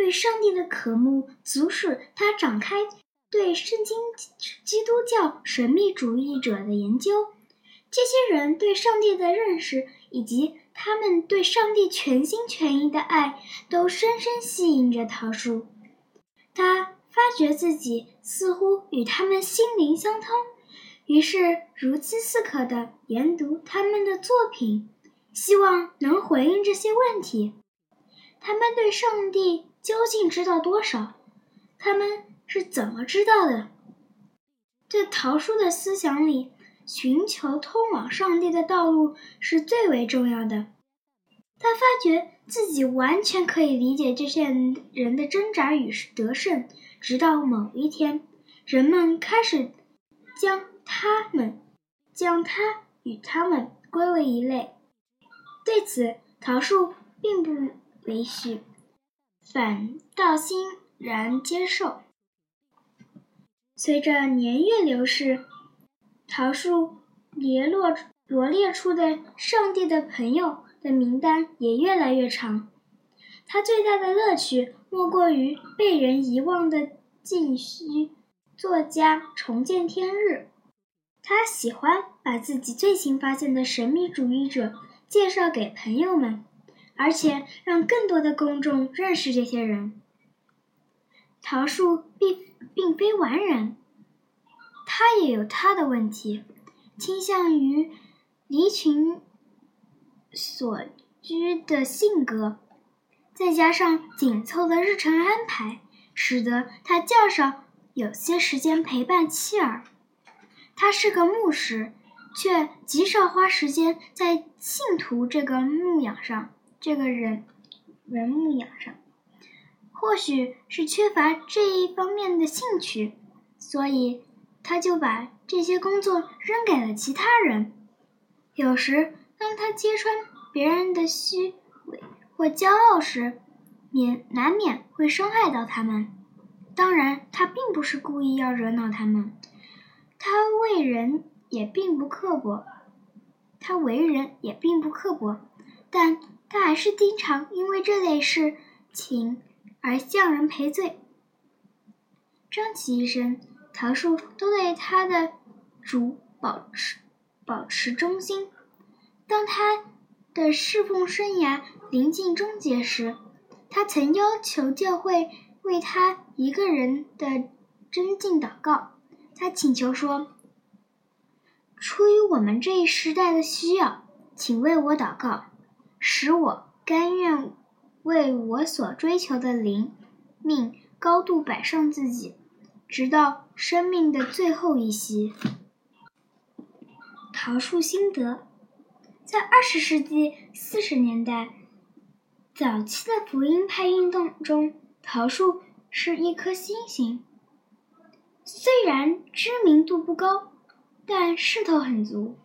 对上帝的渴慕，阻使他展开对圣经基督教神秘主义者的研究。这些人对上帝的认识，以及他们对上帝全心全意的爱，都深深吸引着桃树。他发觉自己似乎与他们心灵相通，于是如饥似渴地研读他们的作品，希望能回应这些问题。他们对上帝究竟知道多少？他们是怎么知道的？在桃树的思想里。寻求通往上帝的道路是最为重要的。他发觉自己完全可以理解这些人的挣扎与得胜，直到某一天，人们开始将他们、将他与他们归为一类。对此，桃树并不允许，反倒欣然接受。随着年月流逝。桃树列罗罗列出的上帝的朋友的名单也越来越长。他最大的乐趣莫过于被人遗忘的禁虚作家重见天日。他喜欢把自己最新发现的神秘主义者介绍给朋友们，而且让更多的公众认识这些人。桃树并并非完人。他也有他的问题，倾向于离群所居的性格，再加上紧凑的日程安排，使得他较少有些时间陪伴妻儿。他是个牧师，却极少花时间在信徒这个牧养上，这个人人牧养上。或许是缺乏这一方面的兴趣，所以。他就把这些工作扔给了其他人。有时，当他揭穿别人的虚伪或骄傲时，免难免会伤害到他们。当然，他并不是故意要惹恼他们。他为人也并不刻薄，他为人也并不刻薄，但他还是经常因为这类事情而向人赔罪。张琪医生。桃树都对他的主保持保持忠心。当他的侍奉生涯临近终结时，他曾要求教会为他一个人的真敬祷告。他请求说：“出于我们这一时代的需要，请为我祷告，使我甘愿为我所追求的灵命高度摆上自己。”直到生命的最后一息。桃树心得，在二十世纪四十年代早期的福音派运动中，桃树是一颗星星。虽然知名度不高，但势头很足。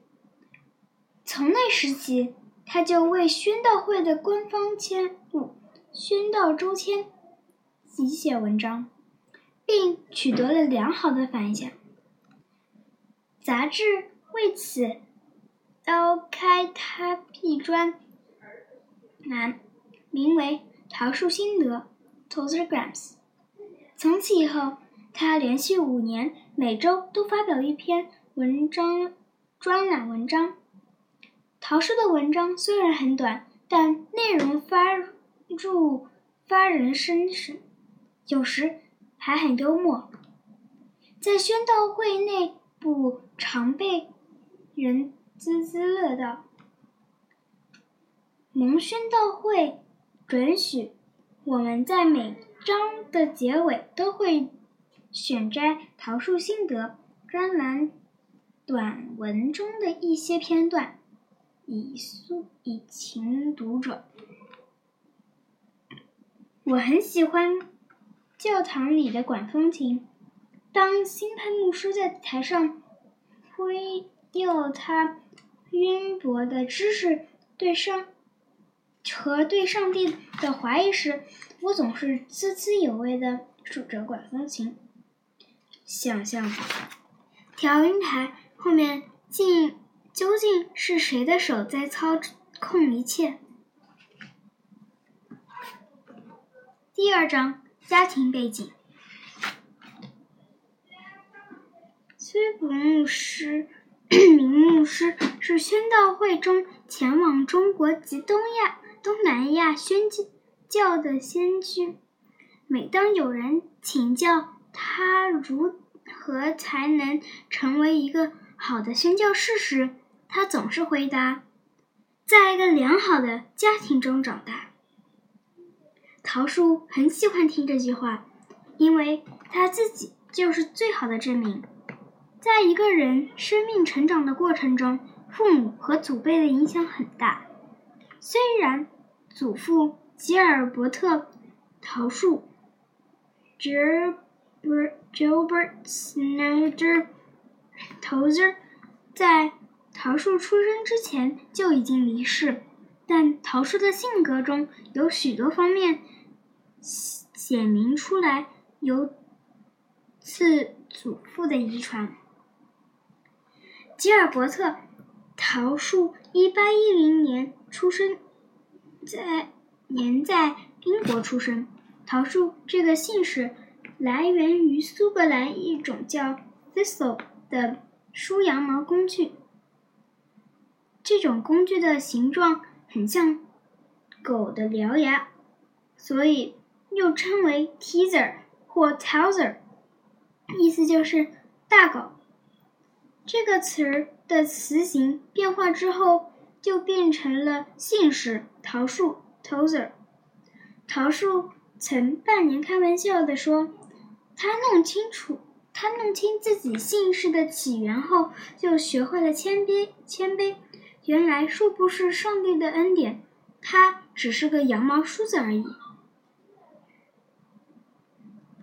从那时起，他就为宣道会的官方签录《宣道周签》写写文章。并取得了良好的反响。杂志为此邀开他辟专栏，名为《桃树心得》（Totograms）。从此以后，他连续五年每周都发表一篇文章专栏文章。桃树的文章虽然很短，但内容发入发人深省，有时。还很幽默，在宣道会内部常被人滋滋乐道。蒙宣道会准许我们在每章的结尾都会选摘桃树心得专栏短文中的一些片段，以诉以情读者。我很喜欢。教堂里的管风琴，当新派牧师在台上挥耀他渊博的知识对上和对上帝的怀疑时，我总是滋滋有味地数着管风琴，想象调音台后面竟究竟是谁的手在操控一切。第二章家庭背景。崔普牧师，名牧师是宣道会中前往中国及东亚、东南亚宣教的先驱。每当有人请教他如何才能成为一个好的宣教士时，他总是回答：“在一个良好的家庭中长大。”桃树很喜欢听这句话，因为他自己就是最好的证明。在一个人生命成长的过程中，父母和祖辈的影响很大。虽然祖父吉尔伯特·桃树 （Gilbert Snyder Tozer） 在桃树出生之前就已经离世，但桃树的性格中有许多方面。显明出来由次祖父的遗传。吉尔伯特·桃树一八一零年出生在年在英国出生。桃树这个姓氏来源于苏格兰一种叫 thistle 的梳羊毛工具。这种工具的形状很像狗的獠牙，所以。又称为 teaser 或 touser，意思就是大狗。这个词儿的词形变化之后，就变成了姓氏桃树 tozer。桃树曾半年开玩笑地说：“他弄清楚，他弄清自己姓氏的起源后，就学会了谦卑。谦卑，原来树不是上帝的恩典，他只是个羊毛梳子而已。”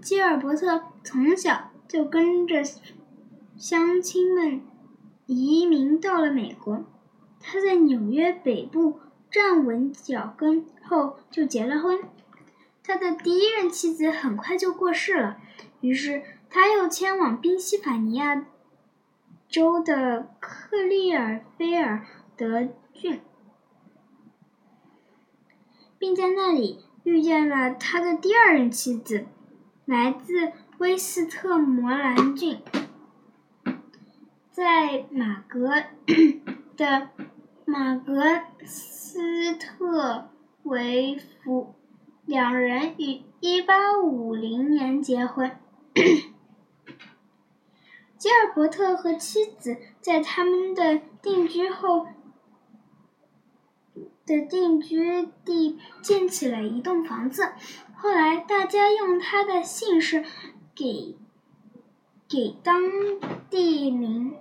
基尔伯特从小就跟着乡亲们移民到了美国。他在纽约北部站稳脚跟后就结了婚。他的第一任妻子很快就过世了，于是他又迁往宾夕法尼亚州的克利尔菲尔德郡，并在那里遇见了他的第二任妻子。来自威斯特摩兰郡，在马格的马格斯特维夫，两人于一八五零年结婚。吉尔伯特和妻子在他们的定居后的定居地建起了一栋房子。后来，大家用他的姓氏给给当地名，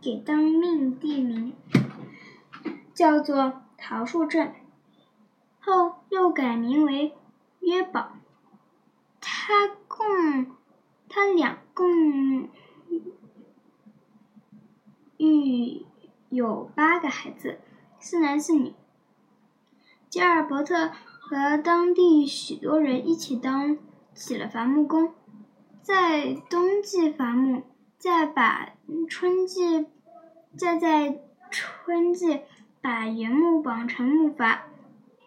给当命地名，叫做桃树镇。后又改名为约堡。他共他俩共育有八个孩子，四男四女。吉尔伯特。和当地许多人一起当起了伐木工，在冬季伐木，再把春季，再在春季把原木绑成木筏，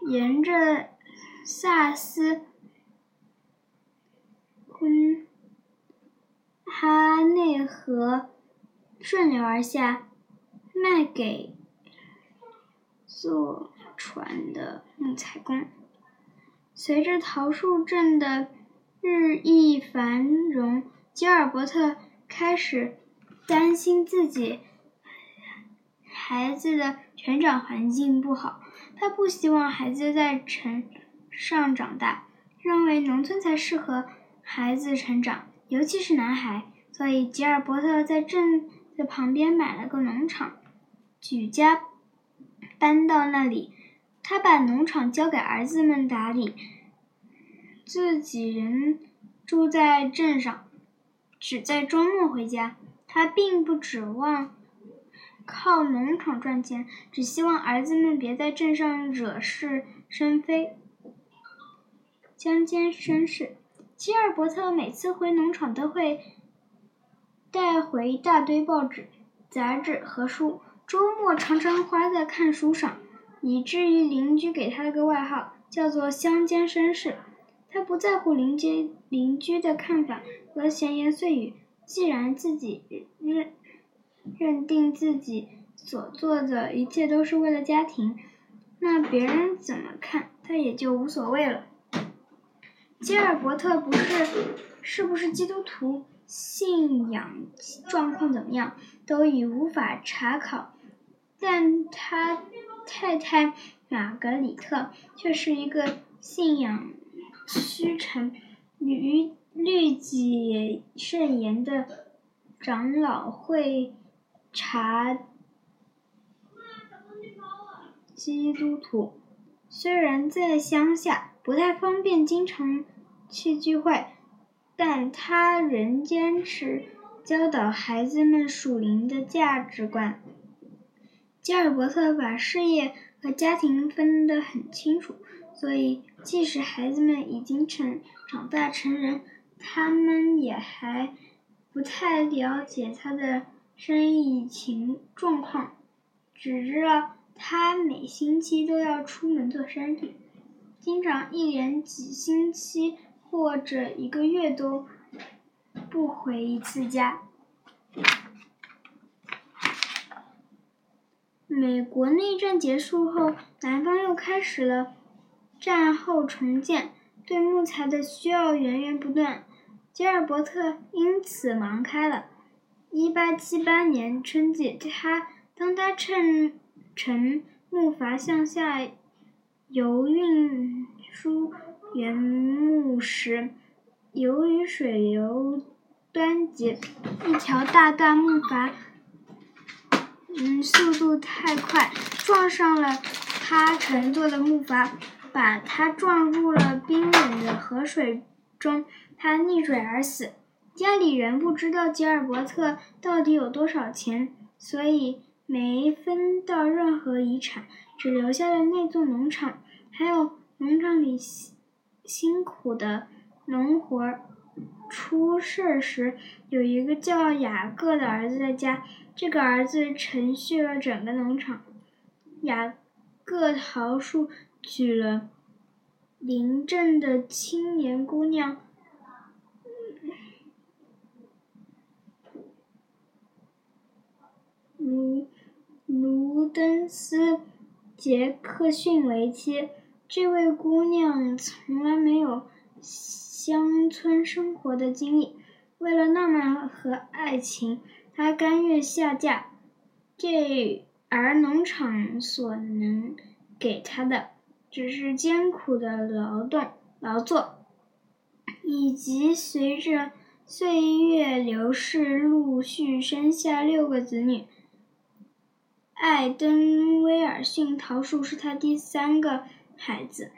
沿着萨斯昆哈内河顺流而下，卖给做船的木材工。随着桃树镇的日益繁荣，吉尔伯特开始担心自己孩子的成长环境不好。他不希望孩子在城上长大，认为农村才适合孩子成长，尤其是男孩。所以，吉尔伯特在镇的旁边买了个农场，举家搬到那里。他把农场交给儿子们打理，自己人住在镇上，只在周末回家。他并不指望靠农场赚钱，只希望儿子们别在镇上惹是生非。乡间绅士，吉尔伯特每次回农场都会带回一大堆报纸、杂志和书，周末常常花在看书上。以至于邻居给他了个外号，叫做“乡间绅士”。他不在乎邻居邻居的看法和闲言碎语。既然自己认认定自己所做的一切都是为了家庭，那别人怎么看他也就无所谓了。吉尔伯特不是是不是基督徒，信仰状况怎么样，都已无法查考，但他太太玛格里特却是一个信仰虚陈与。律己慎言的长老会查基督徒，虽然在乡下不太方便经常去聚会，但他仍坚持教导孩子们属灵的价值观。加尔伯特把事业和家庭分得很清楚，所以即使孩子们已经成长大成人。他们也还不太了解他的生意情状况，只知道他每星期都要出门做生意，经常一连几星期或者一个月都不回一次家。美国内战结束后，南方又开始了战后重建，对木材的需要源源不断。吉尔伯特因此忙开了。一八七八年春季，他当他乘乘木筏向下游运输原木时，由于水流湍急，一条大大木筏，嗯，速度太快，撞上了他乘坐的木筏，把他撞入了冰冷的河水中。他溺水而死，家里人不知道吉尔伯特到底有多少钱，所以没分到任何遗产，只留下了那座农场，还有农场里辛苦的农活儿。出事时，有一个叫雅各的儿子在家，这个儿子承续了整个农场。雅各桃树娶了邻镇的青年姑娘。卢卢登斯·杰克逊为妻，这位姑娘从来没有乡村生活的经历。为了浪漫和爱情，他甘愿下嫁。这而农场所能给他的，只是艰苦的劳动劳作，以及随着岁月流逝陆续生下六个子女。艾登威尔逊桃树是他第三个孩子。